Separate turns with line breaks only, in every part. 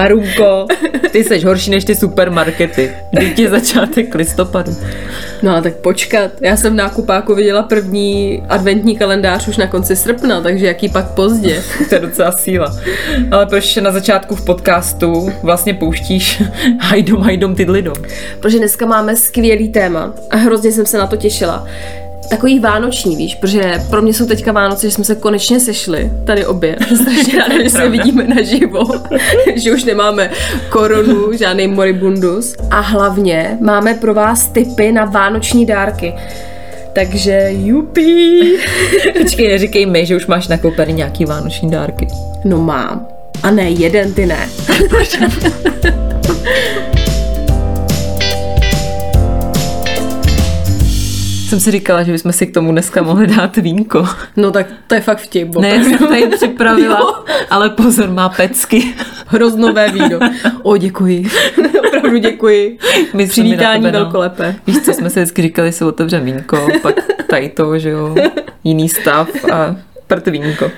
Barunko, ty jsi horší než ty supermarkety. Teď je začátek listopadu.
No tak počkat, já jsem v nákupáku viděla první adventní kalendář už na konci srpna, takže jaký pak pozdě.
to je docela síla. Ale proč na začátku v podcastu vlastně pouštíš hajdom, hajdom, tydlidom?
Protože dneska máme skvělý téma a hrozně jsem se na to těšila takový vánoční, víš, protože pro mě jsou teďka Vánoce, že jsme se konečně sešli, tady obě. Strašně ráda, že se vidíme naživo, že už nemáme koronu, žádný moribundus. A hlavně máme pro vás tipy na vánoční dárky. Takže jupí.
Počkej, neříkej mi, že už máš nakoupený nějaký vánoční dárky.
No mám. A ne, jeden ty ne.
jsem si říkala, že bychom si k tomu dneska mohli dát vínko.
No tak to je fakt vtip.
Ne, já jsem tady připravila, ale pozor, má pecky.
Hroznové víno. O, děkuji. Opravdu děkuji. My Přivítání tebe, no. velkolepé.
Víš, co jsme si vždycky říkali, se otevře vínko, pak tady to, že jo, jiný stav a prd vínko.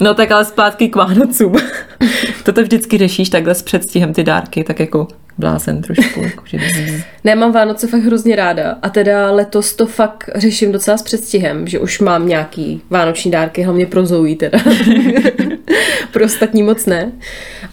No tak ale zpátky k Vánocům. Toto vždycky řešíš takhle s předstihem ty dárky, tak jako blázen trošku. Jako, že
ne, mám Vánoce fakt hrozně ráda a teda letos to fakt řeším docela s předstihem, že už mám nějaký vánoční dárky, hlavně pro Zoe teda. pro ostatní moc ne.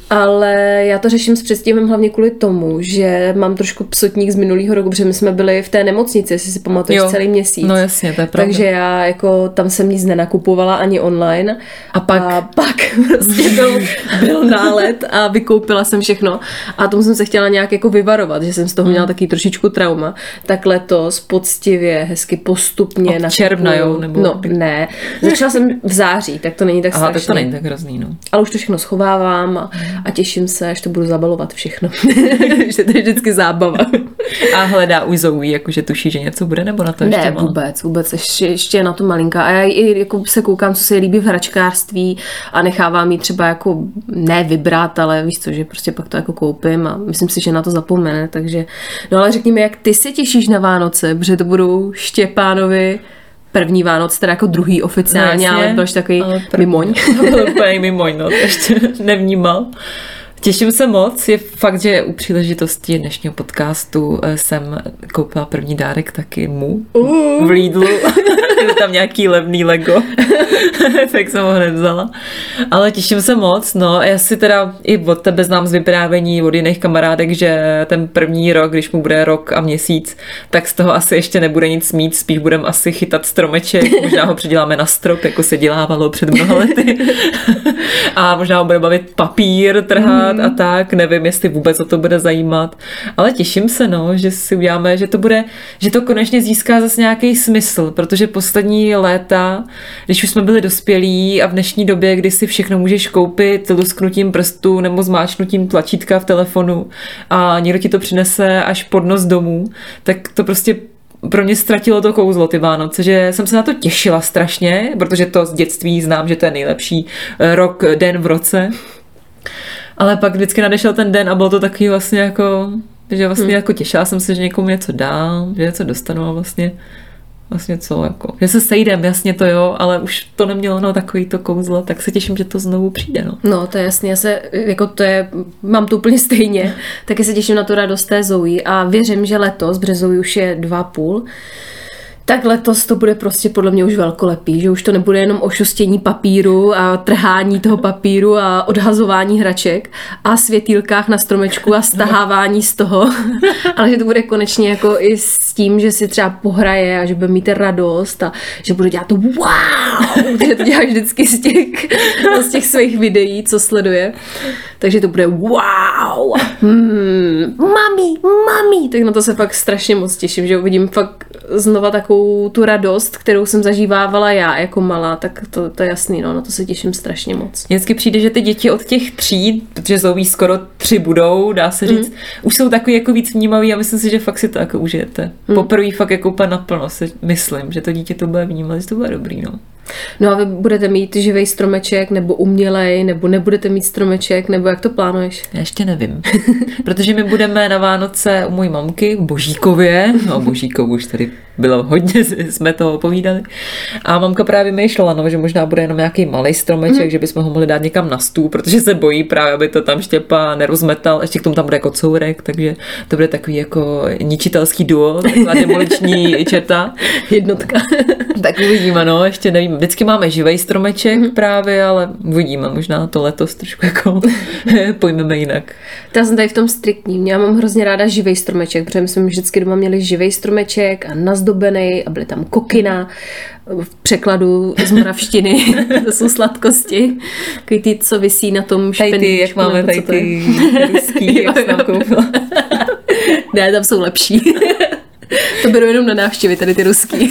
Ale já to řeším s předstihem hlavně kvůli tomu, že mám trošku psotník z minulého roku, protože my jsme byli v té nemocnici, jestli si pamatuješ, celý měsíc.
No jasně, to je pravda.
Takže já jako tam jsem nic nenakupovala ani online.
A pak?
A pak prostě byl, byl nálet a vykoupila jsem všechno. A tomu jsem se chtěla nějak jako vyvarovat, že jsem z toho měla hmm. taky trošičku trauma. Tak letos poctivě, hezky postupně.
na června, jo?
Nebo... No, ne. Začala jsem v září, tak to není tak
Aha,
strašný.
tak to není tak hrozný, no.
Ale už to všechno schovávám a, a těším se, až to budu zabalovat všechno. že to je vždycky zábava.
A hledá už Zoe, jakože tuší, že něco bude, nebo na to
ještě
Ne,
má? vůbec, vůbec, ještě, ještě je na to malinká. A já i jako se koukám, co se jí líbí v hračkářství a nechávám jí třeba jako ne vybrat, ale víš co, že prostě pak to jako koupím a myslím si, že na to zapomene, takže no ale řekni mi, jak ty se těšíš na Vánoce, protože to budou Štěpánovi první Vánoc, teda jako druhý oficiálně, no, ale byl takový ale mimoň.
Úplně mimoň, no, to ještě nevnímal. Těším se moc. Je fakt, že u příležitosti dnešního podcastu eh, jsem koupila první dárek taky mu uh. v Lidlu. je tam nějaký levný Lego, tak jsem ho hned vzala. Ale těším se moc, no. Já si teda i od tebe znám z vyprávění od jiných kamarádek, že ten první rok, když mu bude rok a měsíc, tak z toho asi ještě nebude nic mít, spíš budeme asi chytat stromeček, možná ho předěláme na strop, jako se dělávalo před mnoha lety. a možná ho bude bavit papír, trhat mm. a tak, nevím, jestli vůbec o to bude zajímat, ale těším se, no, že si uděláme, že to bude, že to konečně získá zase nějaký smysl, protože poslední léta, když už jsme byli dospělí a v dnešní době, kdy si všechno můžeš koupit lusknutím prstu nebo zmáčknutím tlačítka v telefonu a někdo ti to přinese až pod nos domů, tak to prostě pro mě ztratilo to kouzlo ty Vánoce, že jsem se na to těšila strašně, protože to z dětství znám, že to je nejlepší eh, rok, den v roce. Ale pak vždycky nadešel ten den a bylo to taky vlastně jako, že vlastně hmm. jako těšila jsem se, že někomu něco dám, že něco dostanu a vlastně vlastně co, jako, že se sejdem, jasně to jo, ale už to nemělo no takový to kouzlo, tak se těším, že to znovu přijde, no.
No, to je jasně, já se, jako to je, mám to úplně stejně, taky se těším na tu radost té Zoe a věřím, že letos, protože Zoe už je dva půl, tak letos to bude prostě podle mě už velkolepý, že už to nebude jenom o šustění papíru a trhání toho papíru a odhazování hraček a světýlkách na stromečku a stahávání z toho, ale že to bude konečně jako i s tím, že si třeba pohraje a že bude mít radost a že bude dělat to wow, že to dělá vždycky z těch, z těch svých videí, co sleduje. Takže to bude wow, hmm, mami, tak na to se fakt strašně moc těším, že uvidím fakt znova takovou tu radost, kterou jsem zažívávala já jako malá, tak to, to je jasný, no, na to se těším strašně moc.
Vždycky přijde, že ty děti od těch tří, protože Zoe skoro tři budou, dá se říct, mm. už jsou takový jako víc vnímavý a myslím si, že fakt si to jako užijete. Mm. Poprvé fakt jako úplně naplno si myslím, že to dítě to bude vnímat, že to bude dobrý, no.
No a vy budete mít živý stromeček nebo umělej, nebo nebudete mít stromeček, nebo jak to plánuješ?
Já ještě nevím. Protože my budeme na Vánoce u mojí mamky v Božíkově. No Božíkov už tady bylo hodně, jsme toho povídali. A mamka právě myšlela, no, že možná bude jenom nějaký malý stromeček, mm. že bychom ho mohli dát někam na stůl, protože se bojí právě, aby to tam štěpa nerozmetal. Ještě k tomu tam bude jako courek, takže to bude takový jako ničitelský duo, taková demoliční četa.
Jednotka.
tak uvidíme, no, ještě nevím. Vždycky máme živý stromeček mm. právě, ale uvidíme, možná to letos trošku jako pojmeme jinak.
Já jsem tady v tom striktním. Já mám hrozně ráda živý stromeček, protože my jsme vždycky doma měli živý stromeček a nazdobený a byly tam kokina v překladu z moravštiny. to jsou sladkosti. Takový ty, co visí na tom
špeníčku. Tady ty, jak máme tady ty ruský, jak jsem koupila.
ne, tam jsou lepší. to beru jenom na návštěvy, tady ty ruský.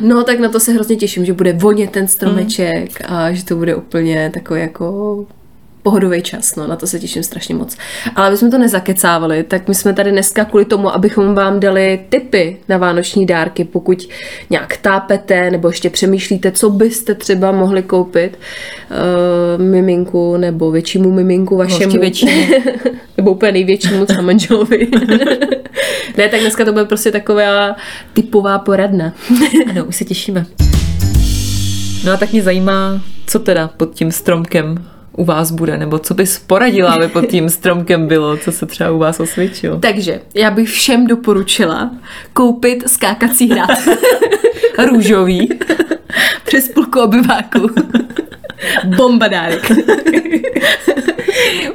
No, tak na to se hrozně těším, že bude vonět ten stromeček mm. a že to bude úplně takový jako pohodový čas, no, na to se těším strašně moc. Ale aby jsme to nezakecávali, tak my jsme tady dneska kvůli tomu, abychom vám dali tipy na vánoční dárky, pokud nějak tápete, nebo ještě přemýšlíte, co byste třeba mohli koupit uh, miminku, nebo většímu miminku vašemu.
Většímu.
nebo úplně největšímu třeba manželovi. ne, tak dneska to bude prostě taková typová poradna.
ano, už se těšíme. No a tak mě zajímá, co teda pod tím stromkem u vás bude, nebo co bys poradila, aby pod tím stromkem bylo, co se třeba u vás osvědčilo?
Takže já bych všem doporučila koupit skákací hrad.
Růžový.
Přes půlku obyváku. Bomba dárek.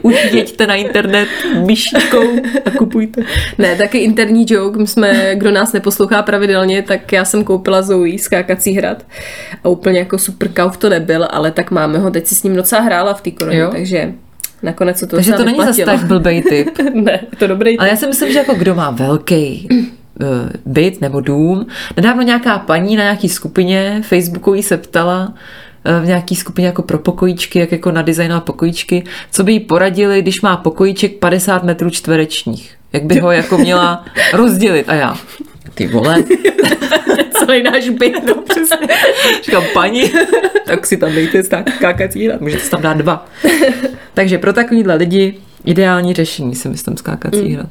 Už jeďte na internet myšíkou a kupujte.
Ne, taky interní joke. My jsme, kdo nás neposlouchá pravidelně, tak já jsem koupila Zoe skákací hrad a úplně jako super kauf to nebyl, ale tak máme ho. Teď si s ním docela hrála v té koroně, takže nakonec to
Takže to není zase tak blbej typ.
ne, to dobrý typ.
Ale já si myslím, že jako kdo má velký uh, byt nebo dům. Nedávno nějaká paní na nějaký skupině Facebookový se ptala, Eh, v nějaký skupině jako pro pokojíčky, jak jako nadizajnovat pokojíčky, co by jí poradili, když má pokojíček 50 metrů čtverečních. Jak by ho jako měla rozdělit. A já, ty vole.
Celý náš byt, no přesně.
Říkám, paní, tak si tam dejte skákací hrad, můžete si tam dát dva. Takže pro takovýhle lidi ideální řešení si myslím skákací mm. hrad.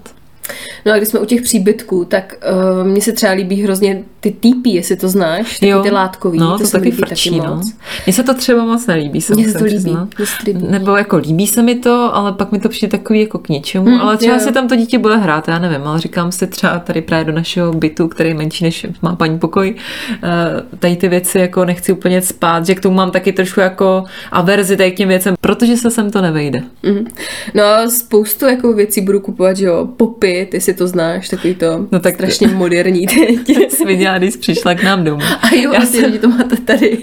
No a když jsme u těch příbytků, tak uh, mně se třeba líbí hrozně ty týpy, jestli to znáš, taky jo. ty látkový.
No, to, to taky frčí, taky no. Mně se to třeba moc nelíbí, se
Mně se to líbí. líbí.
Nebo jako líbí se mi to, ale pak mi to přijde takový jako k ničemu, mm, ale třeba jo. si tam to dítě bude hrát, já nevím, ale říkám si třeba tady právě do našeho bytu, který je menší než má paní pokoj, uh, tady ty věci jako nechci úplně spát, že k tomu mám taky trošku jako averzi tady k těm věcem, protože se sem to nevejde.
Mm. No a spoustu jako věcí budu kupovat, že jo, popy, ty si to znáš, takový to no tak strašně moderní teď.
Sviděla, když přišla k nám domů.
A jo, já asi jsem, to máte tady.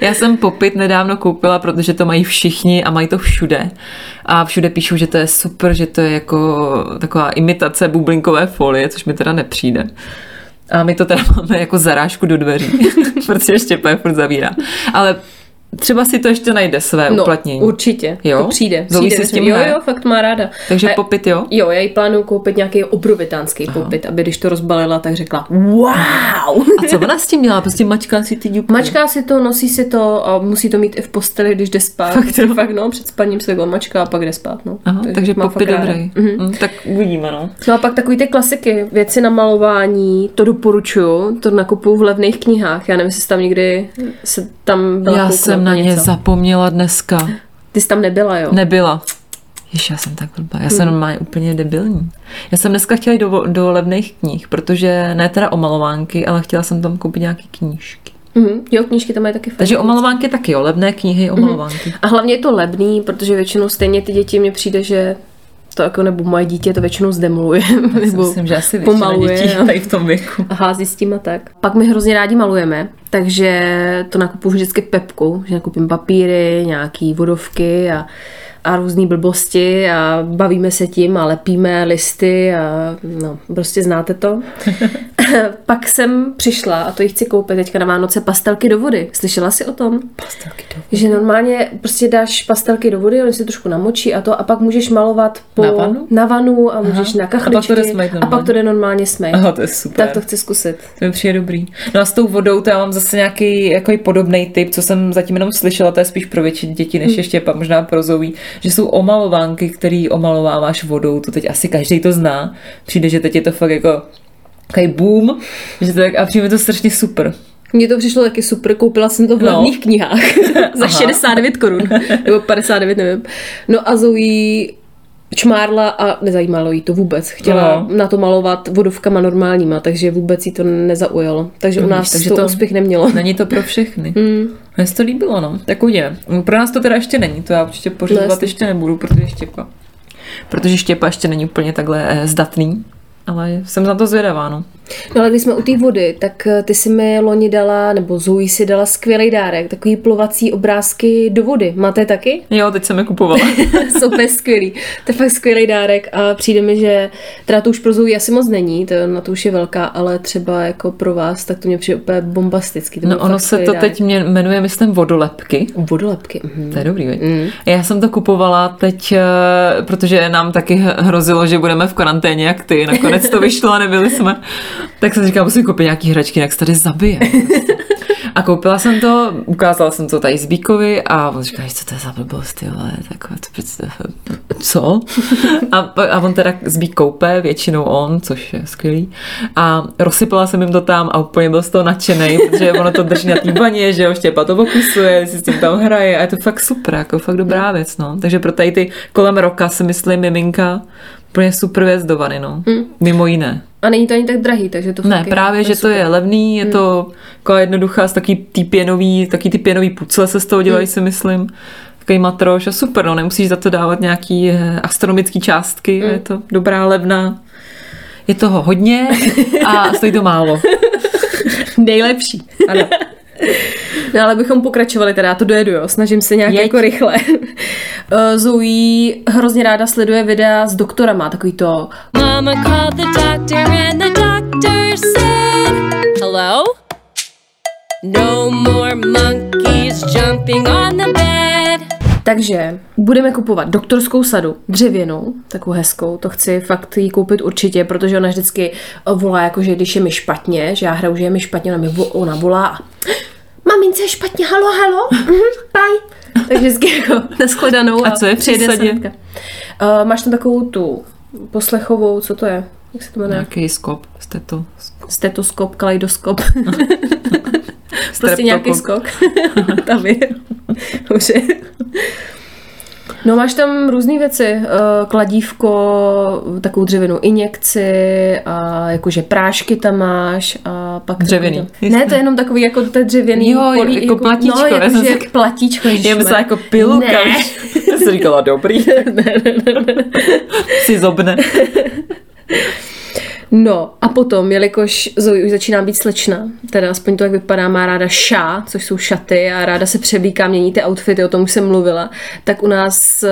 já jsem popit nedávno koupila, protože to mají všichni a mají to všude. A všude píšou, že to je super, že to je jako taková imitace bublinkové folie, což mi teda nepřijde. A my to teda máme jako zarážku do dveří, protože ještě furt zavírá. Ale třeba si to ještě najde své no, uplatnění.
určitě.
Jo?
To přijde.
Přijde s tím
jo, jo, fakt má ráda.
Takže a, popit, jo?
Jo, já jí plánuju koupit nějaký obrovitánský Aha. popit, aby když to rozbalila, tak řekla wow.
A co ona s tím dělá? Prostě mačká si ty dňuky.
Mačká si to, nosí si to a musí to mít i v posteli, když jde spát. Fakt, no. fakt no, před spaním se takhle mačká a pak jde spát. No.
Aha, takže, takže popit dobrý. Mhm. Mm, tak uvidíme, no.
No a pak takový ty klasiky, věci na malování, to doporučuju, to nakupuju v levných knihách. Já nevím, jestli tam někdy se tam
byla Já jsem na ně zapomněla dneska.
Ty jsi tam nebyla, jo?
Nebyla. Jež, já jsem tak blbá. Já jsem hmm. normálně úplně debilní. Já jsem dneska chtěla jít do, do levných knih, protože ne teda o malovánky, ale chtěla jsem tam koupit nějaké knížky.
Mm-hmm. Jo, knížky tam mají taky
fajn. Takže o malovánky taky, jo, levné knihy o mm-hmm.
A hlavně je to levný, protože většinou stejně ty děti mně přijde, že To jako nebo moje dítě to většinou zdemoluje.
Já
nebo
myslím, že asi
pomaluje.
dětí
a-
tady v tom věku.
a hází s tím a tak. Pak my hrozně rádi malujeme, takže to nakupuju vždycky pepku, že nakupím papíry, nějaký vodovky a, a různé blbosti a bavíme se tím a lepíme listy a no, prostě znáte to. Pak jsem přišla, a to ji chci koupit teďka na Vánoce, pastelky do vody. Slyšela jsi o tom?
Pastelky do
Že normálně prostě dáš pastelky do vody, oni se trošku namočí a to a pak můžeš malovat po,
Na vanu?
na vanu a můžeš na
A pak to
kachličky
jde
a pak to jde normálně smejt.
Aha, to je super.
Tak to chci zkusit.
To mi přijde dobrý. No a s tou vodou to já mám zase nějaký jako podobný typ, co jsem zatím jenom slyšela, to je spíš pro větší děti než ještě pak možná pro Zoe, že jsou omalovánky, který omalováváš vodou, to teď asi každý to zná. Přijde, že teď je to fakt jako takový boom, že to tak, a přijde mi to strašně super.
Mně to přišlo taky super, koupila jsem to v
No.
levných knihách za
Aha.
69 korun, nebo 59, nevím. No a Zoe čmárla a nezajímalo jí to vůbec. Chtěla
No.
no. na to malovat vodovkama normálníma, takže vůbec jí to nezaujalo. Takže u
No,
nás
takže
to,
to-
úspěch nemělo.
Není to pro všechny.
Mm.
Mně se to líbilo, no. Tak uvidíme. Pro nás to teda ještě není, to já určitě
No,
pořizovat
jasně.
ještě nebudu, protože štěpa. Protože štěpa ještě není úplně takhle eh, zdatný, ale jsem na to zvědavá, no.
No ale když jsme u té vody, tak eh, ty si mi loni dala, nebo Zoe si dala skvělý dárek, takový plovací obrázky do vody. Máte taky?
Jo, teď jsem je kupovala.
jsou úplně skvělý. To je fakt skvělý dárek a přijde mi, že teda to už pro Zoe asi moc není, to na to už je velká, ale třeba jako pro vás, tak to mě přijde úplně bombastický. To
No ono se to
dárek.
teď mě jmenuje, myslím, vodolepky.
Vodolepky. Mhm.
To je dobrý, veď?
Mm.
Já jsem to kupovala teď, eh, protože nám taky hrozilo, že budeme v karanténě, jak ty. Nakonec to vyšlo a nebyli jsme. Tak jsem říkala, musím koupit nějaký hračky, jak se tady zabije. A koupila jsem to, ukázala jsem to tady Zbíkovi a on říká, co to je za blbost, ty vole, tak to přece, co? A, a on teda Zbík koupe, většinou on, což je skvělý. A rozsypala jsem jim to tam a úplně byl z toho nadšený, protože ono to drží na té baně, že jo, Štěpa to okusuje, si s tím tam hraje a je to fakt super, jako fakt dobrá věc, no. Takže pro tady ty kolem roka si myslím, miminka, úplně super věc do vany, no. Mimo jiné.
A není to ani tak drahý, takže to
Ne,
je
právě,
úplně
že to je levný, je to jako jednoduchá, z taky ty pěnový, taky ty pěnový pucle se z toho dělají, si myslím. Takový matroš a super, no, nemusíš za to dávat nějaký eh, astronomický částky, je to dobrá, levná. Je toho hodně a stojí to málo.
Nejlepší. Ano. No ale bychom pokračovali, teda já to dojedu, jo. snažím se nějak
Jeď.
jako rychle. Eh, Zoe hrozně ráda sleduje videa s doktorama, takový to
Mama called the doctor and the doctor said, Hello? No more monkeys jumping on the bed.
Takže budeme kupovat doktorskou sadu, dřevěnou, takovou hezkou, to chci fakt jí koupit určitě, protože ona vždycky volá, jako že když je mi špatně, že já hraju, že je mi špatně, ona, mi vo, ona volá a mamince je špatně, halo, halo, mhm, bye. Takže vždycky jako nashledanou
A co je v
přijde
sadě?
santka. Uh, máš tam takovou tu poslechovou, co to je? Jak se to jmenuje?
Nějaký skop, steto.
Stetoskop, kaleidoskop. prostě nějaký skok. tam je. Dobře. No máš tam různé věci, eh, kladívko, takovou dřevěnou injekci a jakože prášky tam máš a pak...
Dřevěný.
To, ne, to je jenom takový jako to je dřevěný.
Jo, jako platíčko,
No,
jsem
jakože
si-
platíčko.
Já myslela jako pilulka.
Ne.
Jsem říkala, dobrý. Si zobne.
No a potom, jelikož Zoe už začíná být slečna, teda aspoň to, jak vypadá, má ráda ša, což jsou šaty a ráda se převlíká, mění ty outfity, o tom už jsem mluvila, tak u nás eh,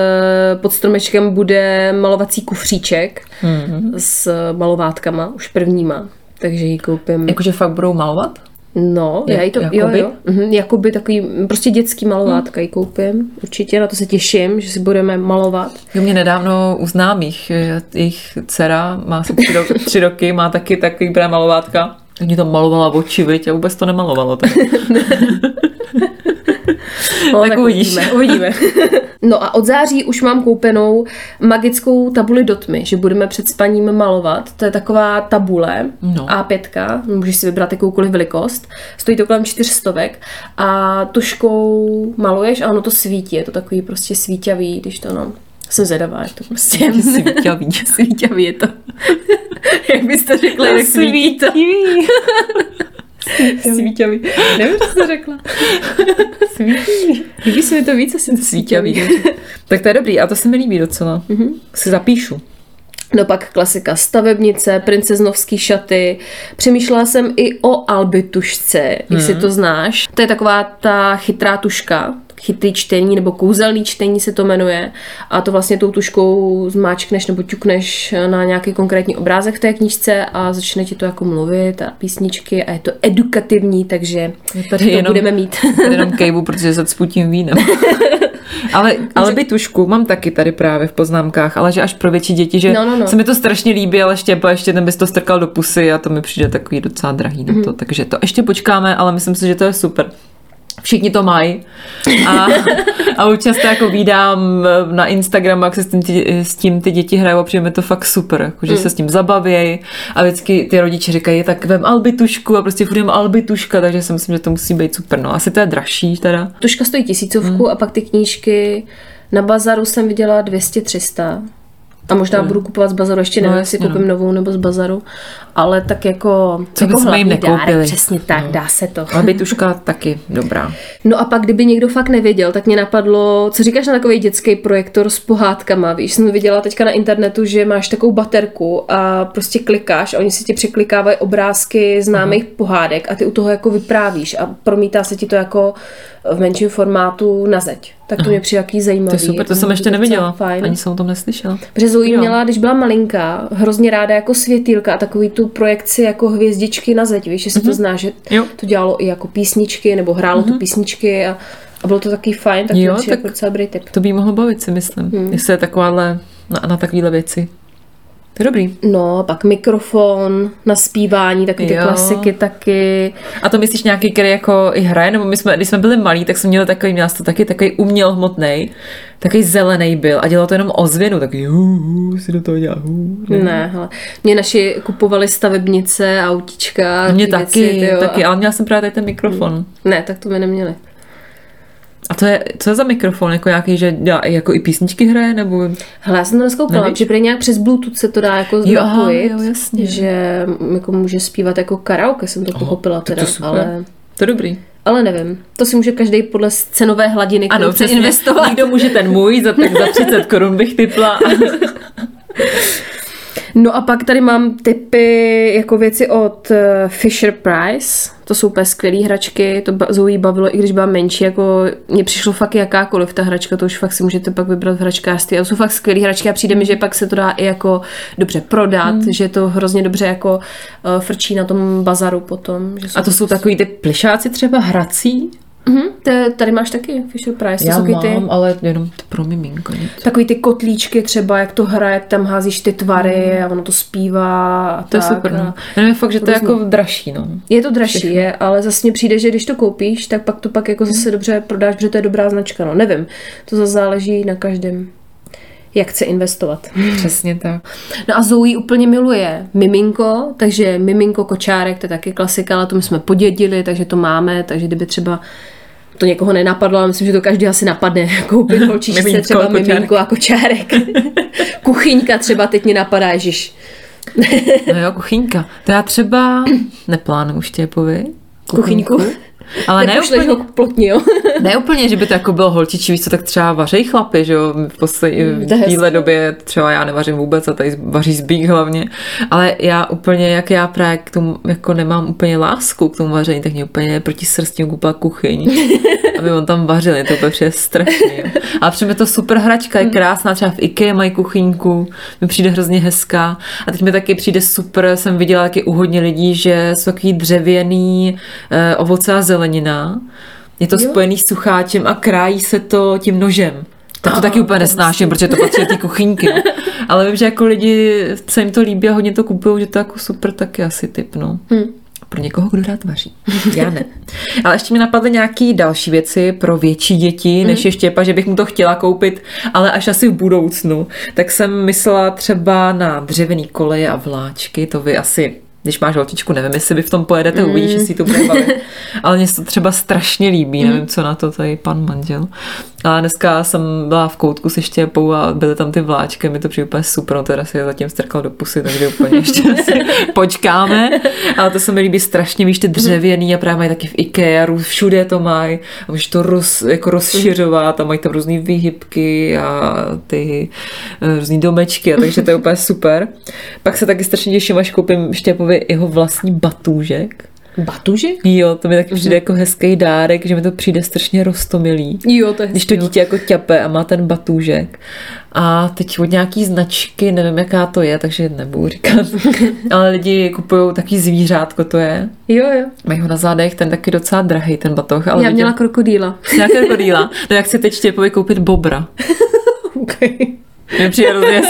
pod stromečkem bude malovací kufříček mm-hmm. s malovátkama, už prvníma. Takže ji koupím.
Jakože fakt budou malovat?
No,
Jak-
já jí to,
jakoby?
jo, jo. Mhm, jakoby takový, prostě dětský malovátka ji koupím. Určitě, na to se těším, že si budeme malovat.
Jo, mě nedávno u známých, jejich dcera má asi tři, ro- tři roky, má taky takový malovátka. Mě to malovala oči, viď, a vůbec to nemalovalo. Tak.
No,
Tak uvidíš.
Uvidíme, uvidíme. No a od září už mám koupenou magickou tabuli do tmy, že budeme před spaním malovat. To je taková tabule
No.
A5, můžeš si vybrat jakoukoliv velikost. Stojí to kolem čtyřstovek a tuškou maluješ a ono to svítí. Je to takový prostě svíťavý, když to no... Jsem zvědavá, jak to prostě...
Svíťavý.
Svíťavý je to. jak byste řekla, jak svítí.
Svíťavý. Nevím, co jsi řekla. Svítavý. Líbí se mi to víc, asi to svíťavý. tak to je dobrý a to se mi líbí docela. Mm-hmm. Si zapíšu.
No pak klasika stavebnice, princeznovský šaty. Přemýšlela jsem i o albitušce, hmm. jestli to znáš. To je taková ta chytrá tuška, chytrý čtení nebo kouzelný čtení se to jmenuje a to vlastně tou tuškou zmáčkneš nebo ťukneš na nějaký konkrétní obrázek v té knížce a začne ti to jako mluvit a písničky a je to edukativní, takže
tady
to
jenom,
budeme mít.
Tady jenom kejvu, protože se cpu tím vínem. ale, ale by tušku mám taky tady právě v poznámkách, ale že až pro větší děti, že
No, no, no.
se mi to strašně líbí, ale štěpa ještě ten bys to strkal do pusy a to mi přijde takový docela drahý na
Mhm.
to. Takže to ještě počkáme, ale myslím si, že to je super. Všichni to mají. A, a už často jako vídám na Instagramu, jak se s tím, ty, s tím ty děti hrajou a přijde mi to fakt super, jako, že se s tím zabavějí a vždycky ty rodiče říkají, tak vem albitušku a prostě furt albituška, takže si myslím, že to musí být super. No asi to je dražší teda.
Tuška stojí tisícovku
Hmm.
a pak ty knížky na bazaru jsem viděla 200-300. A možná budu kupovat z bazaru, ještě
No,
nevím,
jasně,
jestli koupím novou nebo z bazaru, ale tak jako,
Co
jako
bychom jim
hlavní
nekoupili?
dárek, přesně tak, dá se to.
Albituška taky dobrá.
No a pak, kdyby někdo fakt nevěděl, tak mě napadlo, co říkáš na takový dětský projektor s pohádkama, víš, jsem viděla teďka na internetu, že máš takovou baterku a prostě klikáš a oni si ti překlikávají obrázky známých
Mhm.
pohádek a ty u toho jako vyprávíš a promítá se ti to jako v menším formátu na zeď. Tak to mě přijde jaký zajímavý.
To je super, to
jako
jsem ještě neviděla.
Fajn.
Ani jsem o tom neslyšela.
Protože Zoe
Jo.
měla, když byla malinká, hrozně ráda jako světýlka a takový tu projekci jako hvězdičky na zeď, víš, jestli to znáš, že
Mhm. Jo. Mhm.
to dělalo i jako písničky, nebo hrálo tu písničky a, a bylo to taky fajn, tak
Jo,
to
tak-
jako docela tip.
To by jí mohlo bavit, si myslím. Hmm. Jestli je takováhle na, na takovéhle věci. To je dobrý.
No, pak mikrofon na zpívání, takový ty
Jo.
klasiky taky.
A to myslíš nějaký, který jako i hraje? Nebo my jsme, když jsme byli malí, tak jsme měli takový, měla jsi to taky takový uměl hmotný, takový zelený byl a dělal to jenom ozvěnu, tak hu, hu, si do toho dělá hu.
Ne, hele. Mě naši kupovali stavebnice, autička.
A mě taky,
věci, tyjo,
taky, ale měla jsem právě tady ten mikrofon.
Ne, tak to my neměli.
A to je, co je za mikrofon? Jako nějaký, že dělá, jako i písničky hraje? Nebo...
Hele, já jsem to neskoupila,
Nevíš?
že prý nějak přes Bluetooth se to dá jako
Jo, aha, jo, jasně.
že jako může zpívat jako karaoke, jsem to pochopila
Tak
teda,
to super.
ale,
To je dobrý.
ale nevím. To si může každý podle cenové hladiny
Ano,
ano,
přesně.
investovat.
Někdo může ten můj, za, tak za 30 korun bych typla.
No a pak tady mám typy jako věci od eh, Fisher Price. To jsou úplně skvělé hračky, to Zoe bavilo, i když byla menší, jako mně přišlo fakt jakákoliv ta hračka, to už fakt si můžete pak vybrat v hračkářství. A to jsou fakt skvělé hračky a přijde mi, že pak se to dá i jako dobře prodat,
Hmm.
že to hrozně dobře jako uh, frčí na tom bazaru potom. Že
A to jsou takový ty plišáci třeba hrací?
Mhm, to- tady máš taky Fisher Price, to
Já
jsou takový ty...
mám, ale jenom to pro miminko. Nic.
Takový ty kotlíčky třeba, jak to hraje, tam házíš ty tvary a ono to zpívá. A.
To je
tak
super.
a-
No. Já nevím, fakt, že to je jako dražší. No.
Je to dražší, je, ale zase mně přijde, že když to koupíš, tak pak to pak jako zase dobře prodáš, protože to je dobrá značka. No, nevím, to zase záleží na každém, jak chce investovat.
Přesně tak.
No a Zoe úplně miluje miminko, takže miminko kočárek, to je taky klasika, ale to my jsme podědili, takže to máme, takže kdyby třeba to někoho nenapadlo, ale myslím, že to každý asi napadne, koupit holčičce třeba
kočárek.
miminko a kočárek. Kuchyňka třeba teď mě napadá, ježiš.
No jo, kuchyňka. To já třeba neplánuju Štěpovi.
Kuchyňku.
Ale ne úplně,
ho k plotni, jo?
ne úplně, že by to jako bylo holčičí, víš co, tak třeba vařej chlapy, že jo, v poslední,
Mm,
v téhle době třeba já nevařím vůbec a tady vaří zbík hlavně, ale já úplně, jak já právě k tomu, jako nemám úplně lásku k tomu vaření, tak mě úplně proti srsti koupila kuchyň, aby on tam vařil, je to úplně přijde strašně. jo. Ale přijde to super hračka, je krásná, třeba v IKEA mají kuchyňku, mi přijde hrozně hezká a teď mi taky přijde super, jsem viděla taky u hodně lidí, že jsou takový dřevěný eh, ovoce a zelenina, je to spojený s sucháčem a krájí se to tím nožem. Tak to taky úplně nesnáším, protože to patří té kuchyňky. no. Ale vím, že jako lidi se jim to líbí a hodně to kupují, že to jako super taky asi typ, no. Pro někoho, kdo rád vaří. Já ne. Ale ještě mi napadly nějaké další věci pro větší děti, než je Štěpa, že bych mu to chtěla koupit, ale až asi v budoucnu. Tak jsem myslela třeba na dřevěný koleje a vláčky, to vy asi když máš holčičku, nevím, jestli by v tom pojedete, uvidíš, jestli to bude bavit. Ale mně se to třeba strašně líbí, nevím, co na to tady pan manžel. A dneska jsem byla v koutku se štěpou a byly tam ty vláčky, mi to přijde úplně super, no teda si je zatím strkal do pusy, takže úplně ještě asi počkáme. Ale to se mi líbí strašně, víš, ty dřevěný a právě mají taky v IKEA, všude to mají a můžeš to roz, jako rozšiřovat a mají tam různé výhybky a ty eh, různý domečky, a takže to je úplně super. Pak se taky strašně těším, až koupím Štěpovi jeho vlastní batůžek.
Batužek?
Jo, to mi taky přijde jako hezký dárek, že mi to přijde strašně rostomilý.
Jo, to je
Když to dítě jako ťape a má ten batůžek. A teď od nějaký značky, nevím jaká to je, takže nebudu říkat. Ale lidi kupují taky zvířátko to je.
Jo, jo.
Mají ho na zádech, ten taky docela drahý, ten batoh. Ale
Já
viděl-
měla krokodýla.
Nějaký krokodýla. No jak si teď Štěpovi koupit bobra.
Okay.
Mně přijde.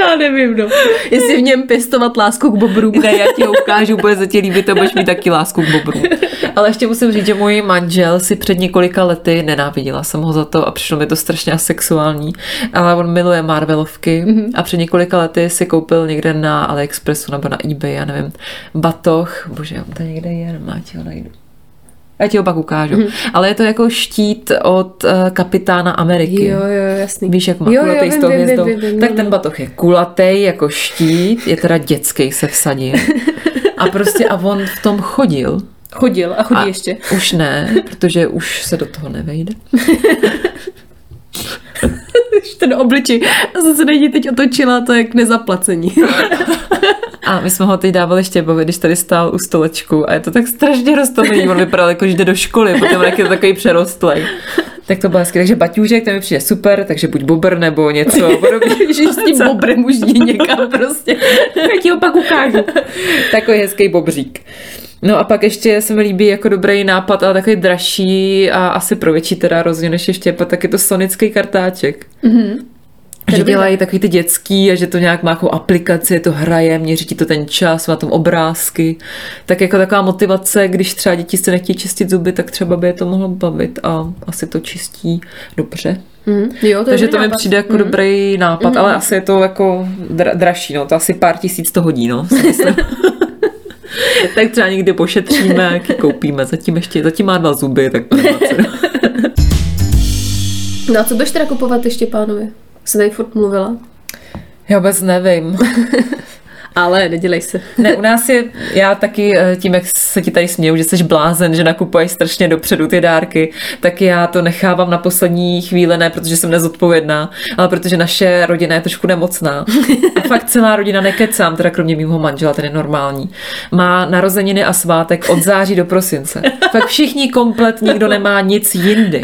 Já nevím, no. Jestli v něm pěstovat lásku k bobrům.
Ne, já ti ho ukážu, bude se ti líbit a budeš mít taky lásku k bobru. Ale ještě musím říct, že můj manžel si před několika lety nenáviděla jsem ho za to a přišlo mi to strašně asexuální, ale on miluje Marvelovky mm-hmm. a před několika lety si koupil někde na AliExpressu nebo na eBay, já nevím, batoh, bože, on to někde je, nemá ti ho najdu. Já ti ho pak ukážu. Mm-hmm. Ale je to jako štít od uh, kapitána Ameriky.
Jo, jo, jasný.
Víš, jak má
Jo, jo,
kulatý s
vím,
tou
vím,
hvězdou.
vím, vím,
tak ten batoh je kulatý jako štít, je teda dětský se vsadí. A prostě a on v tom chodil.
Chodil a chodí
A
ještě.
Už ne, protože už se do toho nevejde.
Ten obličej. A jsem se na teď otočila, to je k nezaplacení.
A my jsme ho teď dávali Štěbovi, když tady stál u stolečku a je to tak strašně rostomilý. On vypadal jako, že jde do školy, potom jak je to takový přerostlej. Tak to bylo hezky. Takže baťůžek, ten mi přijde super, takže buď bobr nebo něco
že s tím bobrem už jdi někam prostě. Já ti ho pak ukážu.
Takový hezký bobřík. No a pak ještě se mi líbí jako dobrý nápad, ale takový dražší a asi pro větší teda rozhodně než ještě, tak je to sonický kartáček. Mm-hmm. Že dělají takový ty dětský a že to nějak má jako aplikaci, to hraje, měří ti to ten čas, má tam obrázky. Tak jako taková motivace, když třeba děti se nechtějí čistit zuby, tak třeba by je to mohlo bavit a asi to čistí dobře.
Mm, jo, to je
Takže to mi
nápad.
přijde jako dobrý nápad, ale asi je to jako dra- dražší, no, to asi pár tisíc to hodí, no, tak třeba někdy pošetříme, jaký koupíme. Zatím ještě, zatím má dva zuby, tak cenu.
No a co budeš teda kupovat ještě pánovi? Jsi tady furt mluvila.
Já vůbec nevím.
Ale nedělej se.
Ne, u nás je, já taky eh, tím, jak se ti tady směju, že jsi blázen, že nakupuješ strašně dopředu ty dárky, tak já to nechávám na poslední chvíli, ne protože jsem nezodpovědná, ale protože naše rodina je trošku nemocná. A fakt celá rodina nekecám, teda kromě mýho manžela, ten je normální. Má narozeniny a svátek od září do prosince. Fakt všichni komplet, nikdo nemá nic jindy.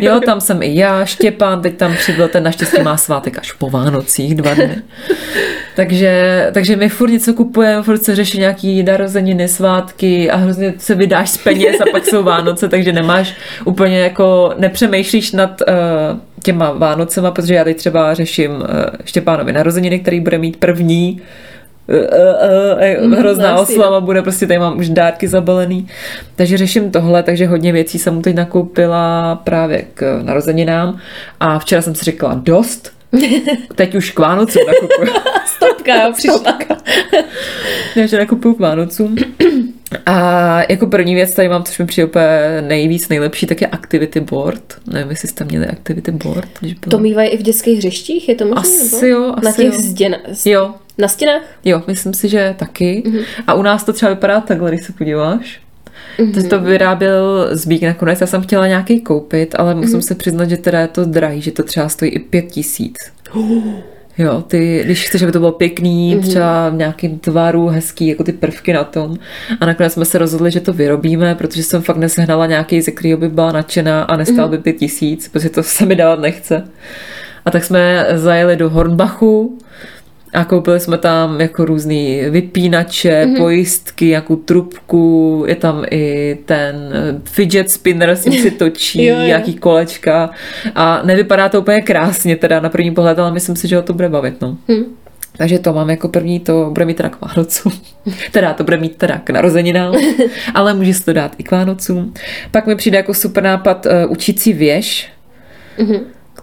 Jo, tam jsem i já, Štěpán, teď tam přibyl, ten naštěstí má svátek až po Vánocích, dva dny. Takže, takže my furt něco kupujeme, furt se řeší nějaký narozeniny, svátky a hrozně se vydáš z peněz a pak jsou Vánoce, takže nemáš úplně jako, nepřemýšlíš nad uh, těma Vánocema, protože já teď třeba řeším uh, Štěpánovi narozeniny, který bude mít první uh, uh, uh, hrozná
jasně,
oslava bude, prostě tady mám už dárky zabalený. Takže řeším tohle, takže hodně věcí jsem mu teď nakoupila právě k narozeninám a včera jsem si říkala dost, teď už k Vánocům nakupuju.
Stopka, jo, přišla.
Ne, že nakupuju k Vánocům. A jako první věc tady mám, což mi přijde úplně nejvíc, nejlepší, tak je activity board. Nevím, jestli jste měli activity board. Když bylo...
To mývají i v dětských hřeštích, je to možné?
Asi jo,
Na
asi
těch
jo.
zděn...
Jo,
Na stěnách?
jo, myslím si, že taky.
Mhm.
Mm-hmm. A u nás to třeba vypadá takhle, když se podíváš. Mm-hmm. To, to vyráběl Zbík nakonec. Já jsem chtěla nějaký koupit, ale musím
Mhm.
se přiznat, že teda je to drahý, že to třeba stojí i pět tisíc. Jo, ty, když chceš, aby to bylo pěkný, mm-hmm. třeba v nějakým tvaru, hezký, jako ty prvky na tom. A nakonec jsme se rozhodli, že to vyrobíme, protože jsem fakt nesehnala nějaký, ze kterého by byla nadšená a nestál by pět tisíc, protože to se mi dávat nechce. A tak jsme zajeli do Hornbachu a koupili jsme tam jako různý vypínače, mm-hmm. pojistky, nějakou trubku, je tam i ten eh, fidget spinner, s si točí,
Jo, jo.
jaký kolečka a nevypadá to úplně krásně teda na první pohled, ale myslím si, že ho to bude bavit, no.
Hm.
Takže to mám jako první, to bude mít teda k Vánocům. teda to bude mít teda k narozeninám, ale může se to dát i k Vánocům. Pak mi přijde jako super nápad uh, učící věž,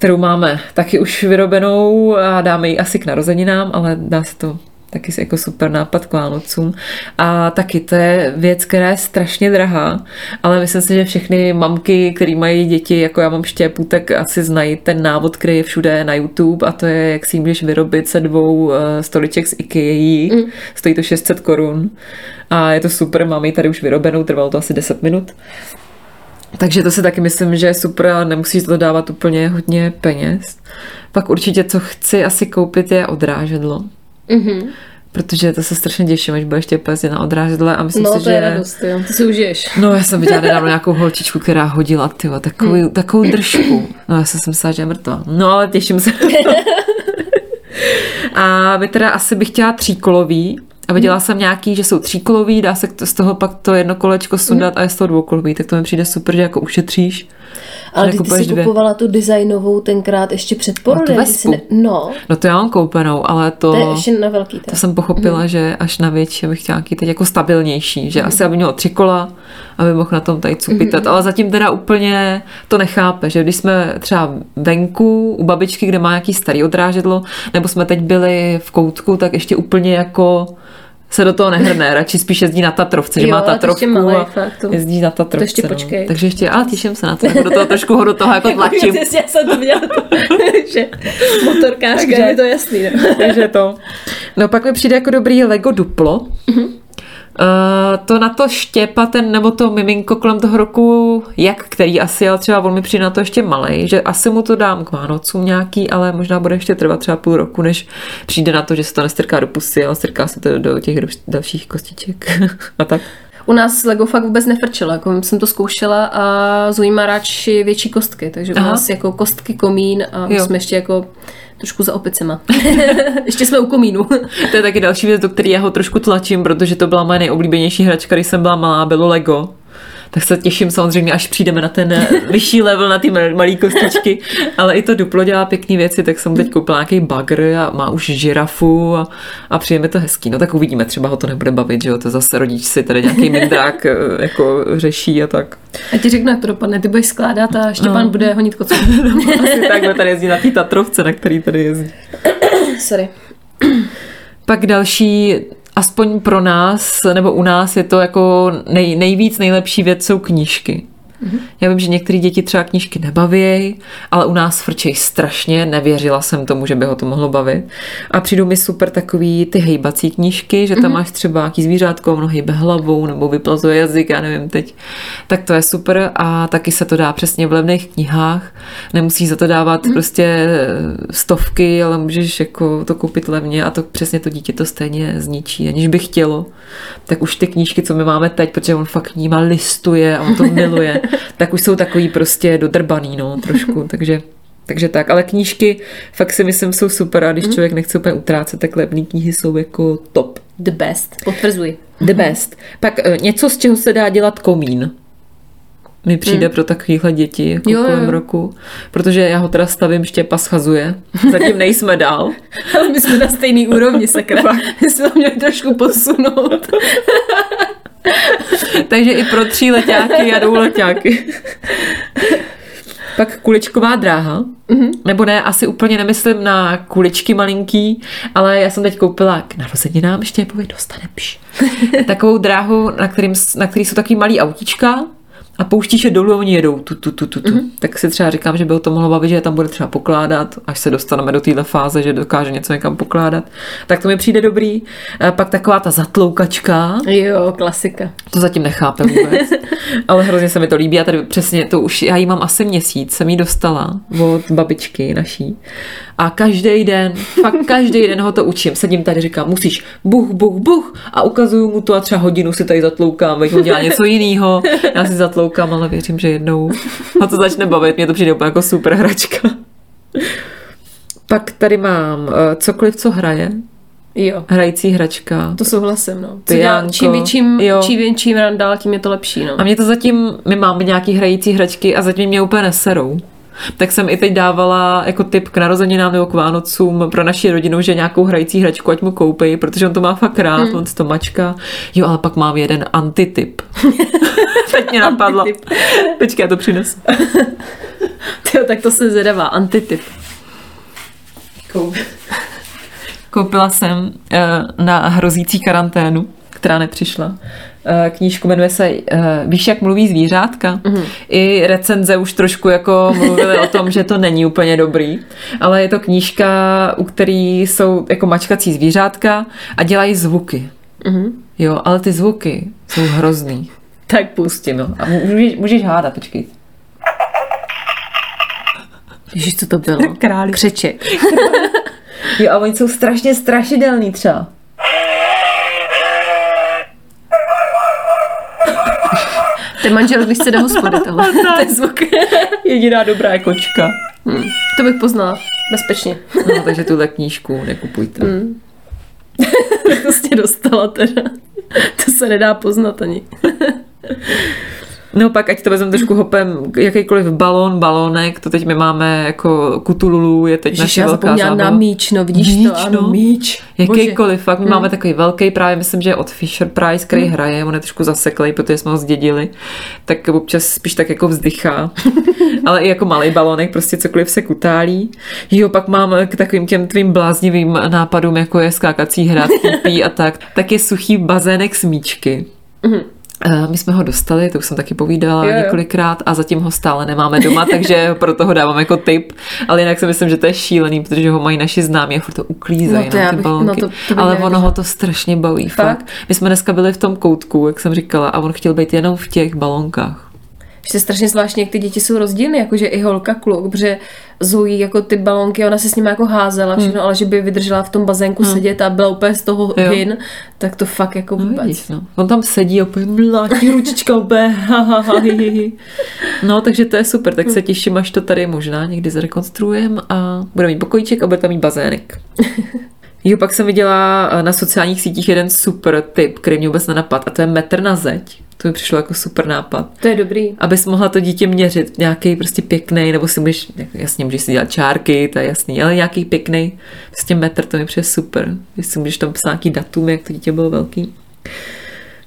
kterou máme taky už vyrobenou a dáme ji asi k narozeninám, ale dá se to Taky jako super nápad k Vánocům. A taky to je věc, která je strašně drahá, ale myslím si, že všechny mamky, které mají děti, jako já mám štěpu, tak asi znají ten návod, který je všude na YouTube a to je, jak si můžeš vyrobit se dvou eh, stoliček z IKEA. Mm. Stojí to 600 korun a je to super, máme ji tady už vyrobenou, trvalo to asi 10 minut. Takže to si taky myslím, že je super a nemusíš to dávat úplně hodně peněz. Pak určitě, co chci asi koupit, je odrážedlo.
Mhm.
Protože to se strašně těším, až budeš těpet na odrážedle a myslím
No,
si,
to
že...
je radost, jo. Ty si užiješ.
No, já jsem viděla nedávno nějakou holčičku, která hodila tyva, takovou, hmm. takovou držku. No, já jsem si myslela, že je mrtvá. No, ale těším se. a my teda asi bych chtěla tříkolový, a viděla jsem nějaký, že jsou tříkolový, dá se z toho pak to jedno kolečko sundat a je z toho dvoukolový, tak to mi přijde super, že jako ušetříš.
Ale
že
ty, jsi
dvě.
kupovala tu designovou tenkrát ještě před porodem.
tu
že si
vespu.
No,
No to já mám koupenou, ale to...
to je ještě na velký
To jsem pochopila,
Mhm.
že až na větší bych chtěla nějaký teď jako stabilnější, že asi aby mělo tři kola, aby mohl na tom tady
Mhm.
cupitat, ale zatím teda úplně to nechápe, že když jsme třeba venku u babičky, kde má nějaký starý odrážedlo, nebo jsme teď byli v koutku, tak ještě úplně jako se do toho nehrne, radši spíš jezdí na Tatrovce, že
Jo,
má
ale to ještě
Tatrovku
malej,
a
fakt, to-
jezdí na Tatrovce.
ještě
no.
počkej.
Takže ještě, ale těším se na to, jako do toho trošku ho do toho jako tlačím.
Já jsem to viděla, že motorkářka,
Takže-
je to jasný. No.
Takže to. No pak mi přijde jako dobrý Lego Duplo. Uh, to na to štěpa ten, nebo to miminko kolem toho roku, jak který asi, ale třeba on mi přijde na to ještě malej, že asi mu to dám k Vánocům nějaký, ale možná bude ještě trvat třeba půl roku, než přijde na to, že se to nestrká do pusy, ale strká se to do těch dal- dalších kostiček a tak.
U nás Lego fakt vůbec nefrčelo, jako jsem to zkoušela a Zoe má radši větší kostky, takže u
Aha.
nás jako kostky, komín a
Jo.
jsme ještě jako trošku za opicema. ještě jsme u komínu.
To je taky další věc, do které já ho trošku tlačím, protože to byla moje nejoblíbenější hračka, když jsem byla malá, bylo Lego. Tak se těším samozřejmě, až přijdeme na ten eh, vyšší level, na ty mal- malé kostičky. Ale i to Duplo dělá pěkné věci, tak jsem teď koupila nějaký bagr a má už žirafu a, a přijde mi to hezký. No tak uvidíme, třeba ho to nebude bavit, že jo, to zase rodič si tady nějaký mindrák eh, jako řeší a tak.
A ti řeknu, jak to dopadne, ty budeš skládat a Štěpán
No.
bude honit kocu.
Asi takhle tady jezdí na té Tatrovce, na který tady jezdí.
Sorry.
Pak další, aspoň pro nás, nebo u nás je to jako nej, nejvíc nejlepší věc jsou knížky. Já vím, že některé děti třeba knížky nebaví, ale u nás frčej strašně, nevěřila jsem tomu, že by ho to mohlo bavit. A přijdou mi super takový ty hejbací knížky, že tam máš třeba nějaký zvířátko, ono hejbe hlavou nebo vyplazuje jazyk, já nevím teď. Tak to je super a taky se to dá přesně v levných knihách. Nemusíš za to dávat prostě stovky, ale můžeš jako to koupit levně a to přesně to dítě to stejně zničí. Aniž by chtělo, tak už ty knížky, co my máme teď, protože on fakt nima listuje a on to miluje, tak už jsou takový prostě dodrbaný, no, trošku, takže takže tak, ale knížky fakt si myslím jsou super a když člověk nechce úplně utrácet, tak levné knihy jsou jako top.
The best. Potvrzuji.
The best. Pak eh, něco, z čeho se dá dělat komín. Mi přijde pro takovýhle děti jako
Jo, jo,
kolem
jo.
roku, protože já ho teda stavím, Štěpa schazuje. Zatím nejsme dál.
Ale my jsme na stejný úrovni, sakra. My jsme to měli trošku posunout.
Takže i pro tříletáky a dvouletáky. Pak kuličková dráha, mm-hmm. nebo ne, asi úplně nemyslím na kuličky malinký, ale já jsem teď koupila k narozeninám Štěpovi dostaneš. Takovou dráhu, na, kterým, na který jsou takový malý autíčka a pouštíš je dolů a oni jedou. Tu, tu, tu, tu, tu. Mm-hmm. Tak si třeba říkám, že by to mohlo bavit, že je tam bude třeba pokládat, až se dostaneme do téhle fáze, že dokáže něco někam pokládat. Tak to mi přijde dobrý. A pak taková ta zatloukačka,
Jo, klasika.
to zatím nechápe vůbec. Ale hrozně se mi to líbí. A tady přesně to už, já ji mám asi měsíc, jsem ji dostala od babičky naší. A každý den, fakt každý den ho to učím. Sedím tady, říkám, musíš buch, buch, buch a ukazuju mu to a třeba hodinu si tady zatloukám, veď on dělá něco jiného. Já si zatloukám, ale věřím, že jednou ho to začne bavit. Mně to přijde úplně jako super hračka. Pak tady mám eh, cokoliv, co hraje.
Jo.
Hrající hračka.
To souhlasím, no. Co dělá, čím větším,
Jo.
čím větším randál, tím je to lepší, no.
A mě to zatím, my máme nějaký hrající hračky a zatím mě úplně neserou. Tak jsem i teď dávala jako tip k narozeninám nebo k Vánocům pro naši rodinu, že nějakou hrající hračku ať mu koupí, protože on to má fakt rád, hmm. on to mačka. Jo, ale pak mám jeden antitip. teď mě napadlo. Počkej, já to přinesu.
Tyjo, tak to se zvědavá. Antityp.
Koupila jsem eh, na hrozící karanténu, která nepřišla. Eh, Knížku jmenuje se eh, Víš, jak mluví zvířátka? Mm-hmm. I recenze už trošku jako mluvily o tom, že to není úplně dobrý, ale je to knížka, u který jsou jako mačkací zvířátka a dělají zvuky. Mm-hmm. Jo, ale ty zvuky jsou hrozný. Tak pustím, no. A můžeš, můžeš hádat, počkej.
Ježiš, co to bylo?
Králík.
Křeček.
Jo, a oni jsou strašně strašidelný třeba.
To je manžel, když se do hospody, tohle. to je zvuk.
Jediná dobrá je kočka.
Hmm. To bych poznala. Bezpečně.
No, takže tuhle knížku nekupujte. Hmm.
to jsi dostala teda. To se nedá poznat ani.
No pak, ať to vezmeme trošku hopem, jakýkoliv balón, balónek, to teď my máme jako kutululu, je teď
Ježiš,
naše
já
velká zábava.
na míč, no vidíš
Míč,
to, ano,
no.
míč.
Jakýkoliv, fakt my
Hmm.
máme takový velký právě, myslím, že je od Fisher Price, který hraje, on je trošku zaseklej, protože jsme ho zdědili, tak občas spíš tak jako vzdychá, ale i jako malý balónek, prostě cokoliv se kutálí. Jo, pak mám k takovým těm tvým bláznivým nápadům, jako je skákací pípí a tak, tak je suchý bazének s míčky. Eh, My jsme ho dostali, to už jsem taky povídala.
Jo, jo.
několikrát a zatím ho stále nemáme doma, takže proto ho dávám jako tip. Ale jinak si myslím, že to je šílený, protože ho mají naši známí a furt to uklízejí,
No to
no, ty
bych-
balonky.
no to- to
Ale ono ho to strašně baví. Fakt?
Fakt?
My jsme dneska byli v tom koutku, jak jsem říkala, a on chtěl být jenom v těch balonkách.
Že strašně zvláštní, jak ty děti jsou rozdílny, jakože i holka, kluk, protože Zoe jako ty balonky, ona se s nimi jako házela všechno, ale že by vydržela v tom bazénku sedět a byla úplně z toho
Jo.
hin, tak to fakt jako
No,
vůbec.
vidíš, no. On tam sedí a úplně mlátí ručička úplně. No, takže to je super, tak se těším, až to tady možná někdy zrekonstruujeme a bude mít pokojíček a bude tam mít bazének. Jo, pak jsem viděla eh, na sociálních sítích jeden super tip, který mě vůbec nenapad, a to je metr na zeď. To mi přišlo jako super nápad.
To je dobrý.
Abys mohla to dítě měřit, nějaký prostě pěkný, nebo si můžeš, jasně, můžeš si dělat čárky, to je jasný, ale nějaký pěkný, prostě metr, to mi přijde super. Když si můžeš tam psát nějaký datum, jak to dítě bylo velký.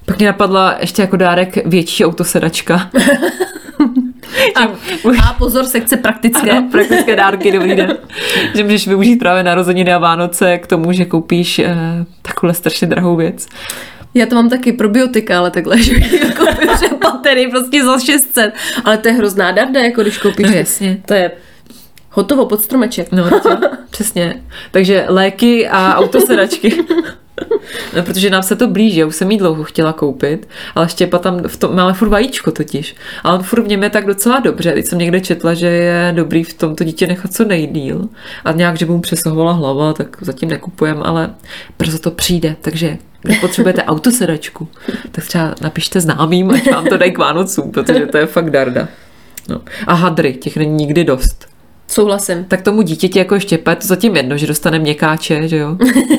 Pak mě napadla ještě jako dárek větší autosedačka.
A, a pozor, sekce praktické.
Ano, praktické dárky, dobrý den. Že můžeš využít právě narozeniny a Vánoce k tomu, že koupíš eh, takovou strašně drahou věc.
Já to mám taky probiotika, ale takhle, že že baterii prostě za 600. Ale to je hrozná darda, jako když koupíš.
No jasně.
To je hotovo pod stromeček.
No, přesně. Takže léky a autosedačky. No, protože nám se to blíží, já už jsem jí dlouho chtěla koupit, ale Štěpa tam, v tom, máme furt vajíčko totiž. A on furt v něm je tak docela dobře. Teď jsem někde četla, že je dobrý v tom to dítě nechat co nejdíl. A nějak, že by mu přesahovala hlava, tak zatím nekupujem, ale brzo to přijde. Takže když potřebujete autosedačku, tak třeba napište známým, ať vám to dají k Vánocům, protože to je fakt darda. No. A hadry, těch není nikdy dost.
Souhlasím.
Tak tomu dítěti jako štěpe, to zatím jedno, že dostane měkáče, že jo?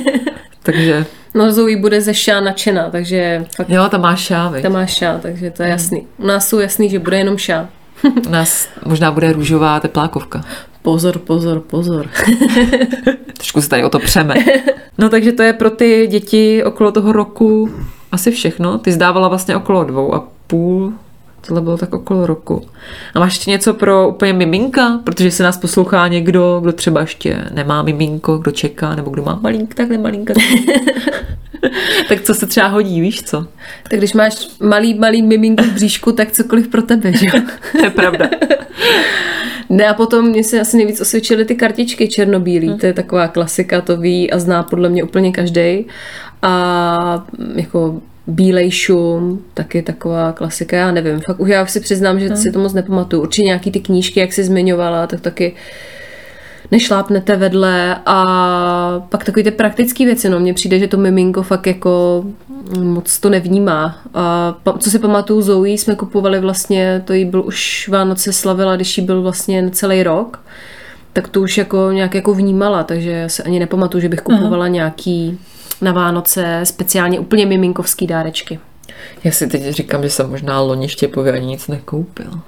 Takže,
No Zoe bude ze ša nadšená, takže fakt
jo, tam máš šávy.
tam má ša, takže to je jasný. U nás jsou jasný, že bude jenom ša.
U nás možná bude růžová teplákovka.
Pozor, pozor, pozor.
Trošku se tady o to přeme. No takže to je pro ty děti okolo toho roku asi všechno. Ty zdávala vlastně okolo dvou a půl, tohle bylo tak okolo roku. A máš ještě něco pro úplně miminka? Protože se nás poslouchá někdo, kdo třeba ještě nemá miminko, kdo čeká, nebo kdo má malink, takhle malinka. tak co se třeba hodí, víš co?
Tak když máš malý, malý miminko v bříšku, tak cokoliv pro tebe, že jo?
To je pravda.
Ne, a potom mě se asi nejvíc osvědčily ty kartičky černobílý. To je taková klasika, to ví a zná podle mě úplně každý. A jako Bílej šum, taky taková klasika, já nevím. Fakt už já si přiznám, že si to moc nepamatuju. Určitě nějaký ty knížky, jak jsi zmiňovala, tak taky nešlápnete vedle a pak takový ty praktické věci, no mně přijde, že to miminko fakt jako moc to nevnímá. A co si pamatuju, Zoe jsme kupovali vlastně, to jí byl už Vánoce slavila, když jí byl vlastně celý rok, tak to už jako nějak jako vnímala, takže já se ani nepamatuju, že bych kupovala nějaký na Vánoce speciálně úplně miminkovský dárečky.
Já si teď říkám, že jsem možná loni Štěpovi ani nic nekoupil.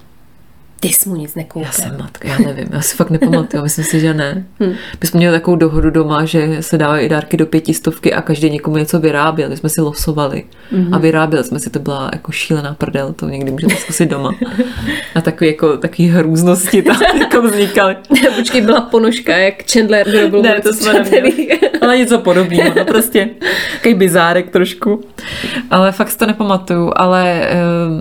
Ty jsi mu nic nekoupil.
Já jsem matka, já nevím, já si fakt nepamatuju, myslím si, že ne. Hmm. My jsme měli takovou dohodu doma, že se dávají i dárky do pětistovky a každý někomu něco vyráběl. My jsme si losovali mm-hmm. a vyráběli jsme si, to byla jako šílená prdel, to někdy můžete zkusit doma. A takový, jako, takový hrůznosti tam jako vznikaly.
Počkej, byla ponožka, jak Chandler, kdo byl
Ne, to jsme neměli. Ale něco podobného, no prostě takový bizárek trošku. Ale fakt si to nepamatuju, ale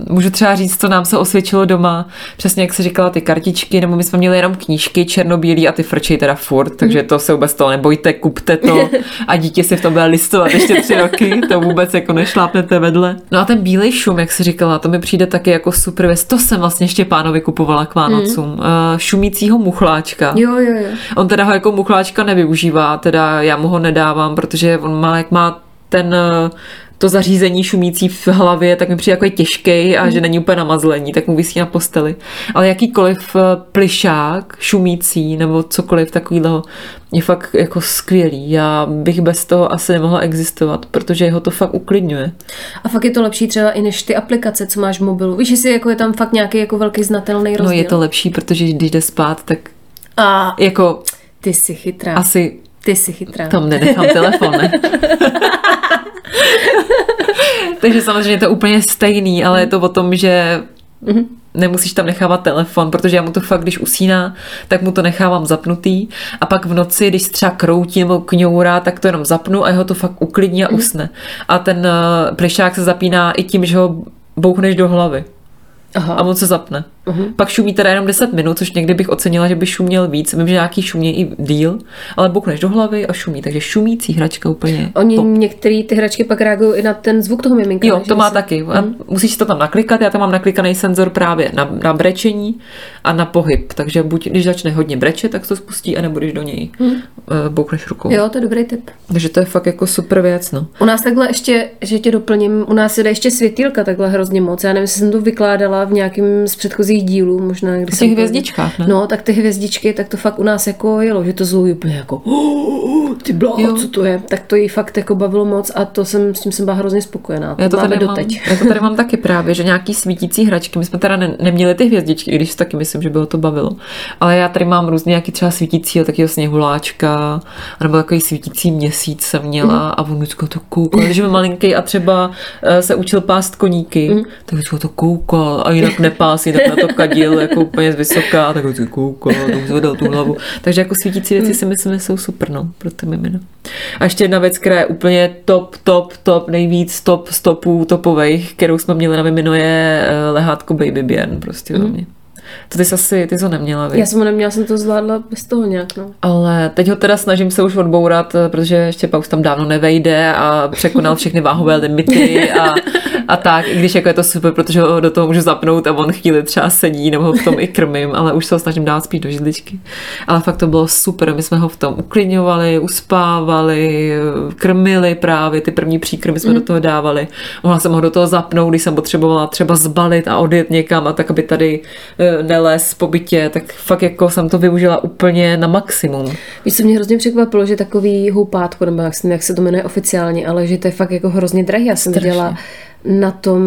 uh, můžu třeba říct, co nám se osvědčilo doma, přesně jak se říkala ty kartičky, nebo my jsme měli jenom knížky černobílý a ty frčej teda furt, takže to se vůbec toho nebojte, kupte to a dítě si v tom bude listovat ještě tři roky, to vůbec jako nešlápnete vedle. No a ten bílej šum, jak se říkala, to mi přijde taky jako super věc, to jsem vlastně Štěpánovi kupovala k Vánocům. Mm. Uh, šumícího muchláčka.
Jo, jo, jo.
On teda ho jako muchláčka nevyužívá, teda já mu ho nedávám, protože on má, jak má ten eh, to zařízení šumící v hlavě, tak mi přijde jako těžký a že není úplně namazlení, tak mu vysí na posteli. Ale jakýkoliv eh, plišák, šumící nebo cokoliv takového je fakt jako skvělý. Já bych bez toho asi nemohla existovat, protože jeho to fakt uklidňuje.
A fakt je to lepší třeba i než ty aplikace, co máš v mobilu. Víš, jestli jako je tam fakt nějaký jako velký znatelný rozdíl.
No je to lepší, protože když jde spát, tak
A
jako
ty jsi chytrá.
asi
Ty jsi chytrá.
tam nenechám telefon, ne? Takže samozřejmě je to úplně stejný, ale je to o tom, že nemusíš tam nechávat telefon, protože já mu to fakt, když usíná, tak mu to nechávám zapnutý a pak v noci, když třeba kroutí nebo kňourá, tak to jenom zapnu a jeho to fakt uklidní a usne. A ten eh, plišák se zapíná i tím, že ho bouchneš do hlavy
Aha.
a on se zapne.
Mhm.
Pak šumí teda jenom 10 minut, což někdy bych ocenila, že by šuměl víc. Vím, že nějaký šumě i díl, ale boukneš do hlavy a šumí. Takže šumící hračka úplně.
Oni
top.
některé ty hračky pak reagují i na ten zvuk toho miminka.
Jo, to má
se-
taky. A Musíš si to tam naklikat, já tam mám naklikaný senzor právě na, na brečení a na pohyb. Takže buď když začne hodně brečet, tak to spustí, anebo když do něj hmm. boukneš rukou.
Jo, to je dobrý tip.
Takže to je fakt jako super věc, no.
U nás takhle ještě, že tě doplním, u nás jde ještě světýlka takhle hrozně moc. Já nevím, jestli jsem to vykládala v nějakém z předchozích dílů, možná když
těch hvězdičkách, ne?
No, tak ty hvězdičky, tak to fakt u nás jako jelo, že to zvují úplně jako "Oh, ty bláho, co to je. Tak to jí fakt jako bavilo moc a to jsem, s tím jsem byla hrozně spokojená.
Já to, tady mám,
doteď.
já to tady mám taky právě, že nějaký svítící hračky. My jsme teda ne, neměli ty hvězdičky, i když si taky myslím, že bylo to bavilo. Ale já tady mám různě nějaký třeba svítícího takového sněhuláčka, nebo takový svítící měsíc jsem měla a on vždycky to koukal. Když byl malinký a třeba eh, se učil pást koníky, tak vždycky to koukal a jinak nepás, jinak na to kadil jako úplně z vysoká, tak vždycky koukal, tak zvedal tu hlavu. Takže jako svítící věci si myslím, že jsou super, no, pro ty mimino. A ještě jedna věc, která je úplně top, top, top, nejvíc top stopů topových, kterou jsme měli na mimino, je eh, lehátko Baby Björn, prostě za mě. To ty jsi asi, ty jsi ho neměla, víš?
Já jsem ho neměla, jsem to zvládla bez toho nějak, no.
Ale teď ho teda snažím se už odbourat, eh, protože ještě už tam dávno nevejde a překonal všechny váhové limity a, a tak, i když jako je to super, protože ho do toho můžu zapnout a on chvíli třeba sedí nebo ho v tom i krmím, ale už se ho snažím dát spíš do židličky. Ale fakt to bylo super, my jsme ho v tom uklidňovali, uspávali, krmili právě, ty první příkrmy jsme do toho dávali. Mohla jsem ho do toho zapnout, když jsem potřebovala třeba zbalit a odjet někam a tak, aby tady eh, neles po bytě, tak fakt jako jsem to využila úplně na maximum.
Víš, co mě hrozně překvapilo, že takový houpátko, nebo jak, se- jak se to jmenuje oficiálně, ale že to je fakt jako hrozně drahý. Já jsem
Strašně.
viděla na tom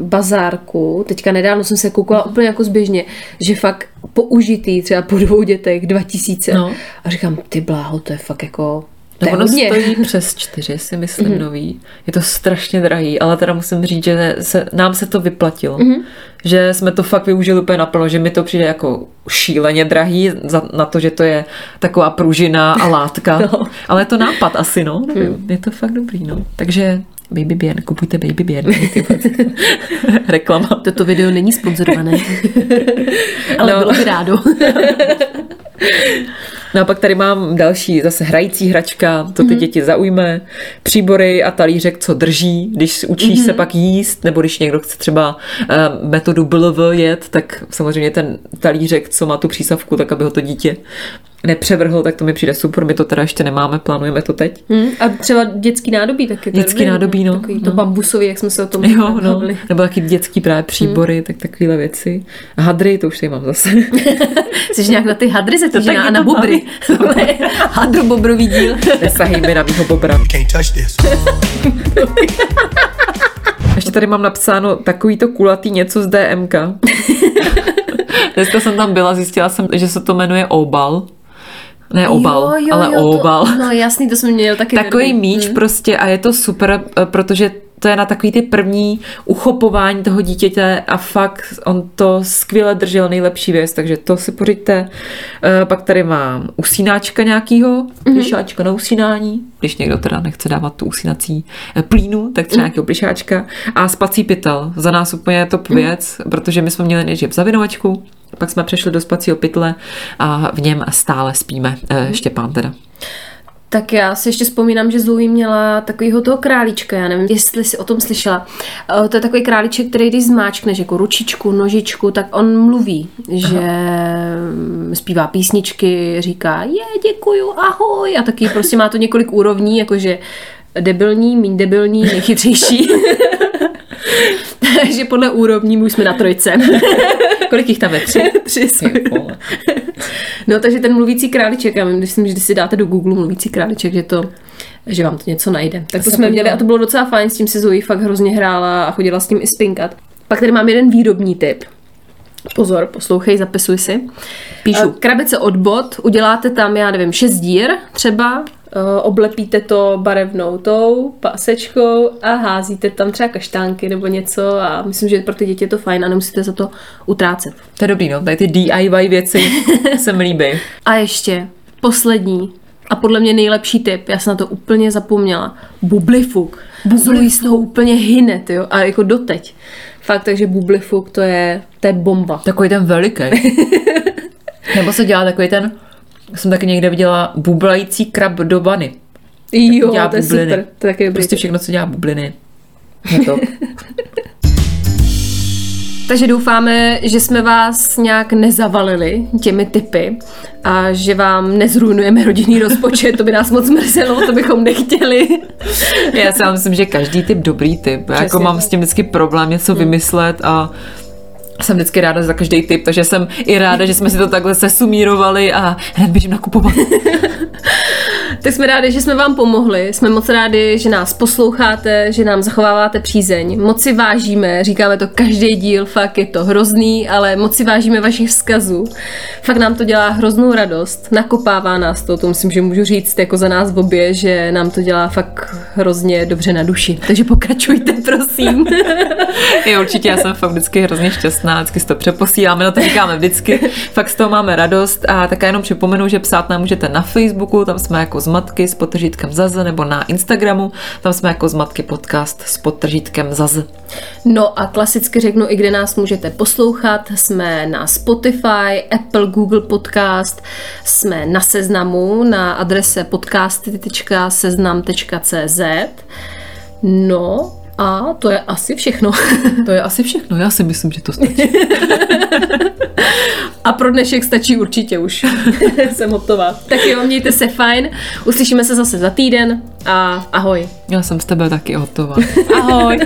bazárku, teďka nedávno jsem se koukala úplně jako zběžně, že fakt použitý třeba po dvou dětech 2000.
No.
A říkám, ty bláho, to je fakt jako
No ono
hodně.
stojí přes čtyři, si myslím, mm-hmm. nový. Je to strašně drahý, ale teda musím říct, že se, nám se to vyplatilo. Mm-hmm. Že jsme to fakt využili úplně naplno, že mi to přijde jako šíleně drahý za, na to, že to je taková pružina a látka. no. Ale je to nápad asi, no. Nevím, mm. Je to fakt dobrý, no. Takže Baby Björn, kupujte Baby Björn. Reklama.
Toto video není sponzorované, ale
No.
bylo by rádo.
No a pak tady mám další zase hrající hračka, to ty mm-hmm. děti zaujme, příbory a talířek, co drží, když učíš mm-hmm. se pak jíst, nebo když někdo chce třeba uh, metodu BLV jet, tak samozřejmě ten talířek, co má tu přísavku, tak aby ho to dítě nepřevrhl, tak to mi přijde super, my to teda ještě nemáme, plánujeme to teď.
Hmm, a třeba dětský nádobí taky. to je
Dětský
dobrý,
nádobí, no.
Takový to
No.
bambusový, jak jsme se o tom
Jo, no,
bavili.
nebo taky dětský právě příbory, hmm. tak takovéhle věci. A hadry, to už tady mám zase.
Jsi nějak na ty hadry zatížená
taky
a na
to
bobry. Hadrobobrový díl.
Nesahej mi na mýho bobra.
Can't touch this.
Ještě tady mám napsáno takový to kulatý něco z DMK. Dneska jsem tam byla, zjistila jsem, že se to jmenuje obal. Ne obal, ale
to-
obal.
no jasný, to jsme měli taky.
Takový míč prostě a je to super, eh, protože to je na takový ty první uchopování toho dítěte a fakt on to skvěle držel, nejlepší věc, takže to si pořiďte. Eh, Pak tady mám usínáčka nějakýho, plišáčka na usínání, když někdo teda nechce dávat tu usínací eh, plínu, tak třeba nějakého plišáčka a spací pytel. Za nás úplně top věc, protože my jsme měli nejdřív zavinovačku, pak jsme přešli do spacího pytle a v něm stále spíme. Eh, Štěpán teda.
Tak já si ještě vzpomínám, že Zoe měla takovýho toho králíčka, já nevím, jestli si o tom slyšela. Eh, To je takový králíček, který když zmáčkneš jako ručičku, nožičku, tak on mluví, že mm, zpívá písničky, říká je, děkuju, ahoj a taky prostě má to několik úrovní, jakože debilní, míň debilní, nejchytřejší. Takže podle úrovní už jsme na trojce.
Kolik jich tam je? Tři?
Tři jsou. No, takže ten mluvící králíček, já myslím, že když si dáte do Google mluvící králíček, že to že vám to něco najde. Tak to
se
jsme měli a to bylo docela fajn, s tím si Zoe fakt hrozně hrála a chodila s tím i spinkat. Pak tady mám jeden výrobní tip. Pozor, poslouchej, zapisuj si.
Píšu.
Eh, Krabice od bot, uděláte tam, já nevím, šest dír třeba, oblepíte to barevnou tou pásečkou a házíte tam třeba kaštánky nebo něco a myslím, že pro ty děti je to fajn a nemusíte za to utrácet.
To je dobrý, no. Tady ty DIY věci se mi líbí.
A ještě poslední a podle mě nejlepší tip, já jsem na to úplně zapomněla, bublifuk. Zoe z toho úplně hyne, jo, a jako doteď. Fakt, takže bublifuk to je, to je bomba.
Takový ten veliký. Nebo se dělá takový ten, jsem taky někde viděla, bublající krab do vany.
Jo,
dělá
to je
bubliny.
super. To je taky dobrý
Prostě všechno, co dělá bubliny. Je to.
Takže doufáme, že jsme vás nějak nezavalili těmi typy a že vám nezrujnujeme rodinný rozpočet, to by nás moc mrzelo, to bychom nechtěli.
Já si myslím, že každý typ dobrý typ. Já jako
Přesně
mám
tak.
s tím vždycky problém něco vymyslet a jsem vždycky ráda za každý typ, takže jsem i ráda, že jsme si to takhle sesumírovali a hned běžím nakupovat.
Tak jsme rádi, že jsme vám pomohli. Jsme moc rádi, že nás posloucháte, že nám zachováváte přízeň. Moc si vážíme, říkáme to každý díl, fakt je to hrozný, ale moc si vážíme vašich vzkazů. Fakt nám to dělá hroznou radost. Nakopává nás to, to myslím, že můžu říct jako za nás v obě, že nám to dělá fakt hrozně dobře na duši. Takže pokračujte, prosím.
Jo, určitě, já jsem fakt vždycky hrozně šťastná, vždycky si to přeposíláme, no to říkáme vždycky, fakt z toho máme radost a také jenom připomenu, že psát nám můžete na Facebooku, tam jsme jako zmatky s potržítkem Zaze, nebo na Instagramu, tam jsme jako zmatky podcast s potržítkem Zaze.
No a klasicky řeknu, i kde nás můžete poslouchat. Jsme na Spotify, Apple, Google Podcast, jsme na seznamu na adrese podcasty.seznam.cz No a to je asi všechno.
To je asi všechno, já si myslím, že to stačí.
A pro dnešek stačí určitě už. Jsem hotová. Tak jo, mějte se fajn. Uslyšíme se zase za týden a ahoj.
Já jsem z tebe taky hotová. Ahoj.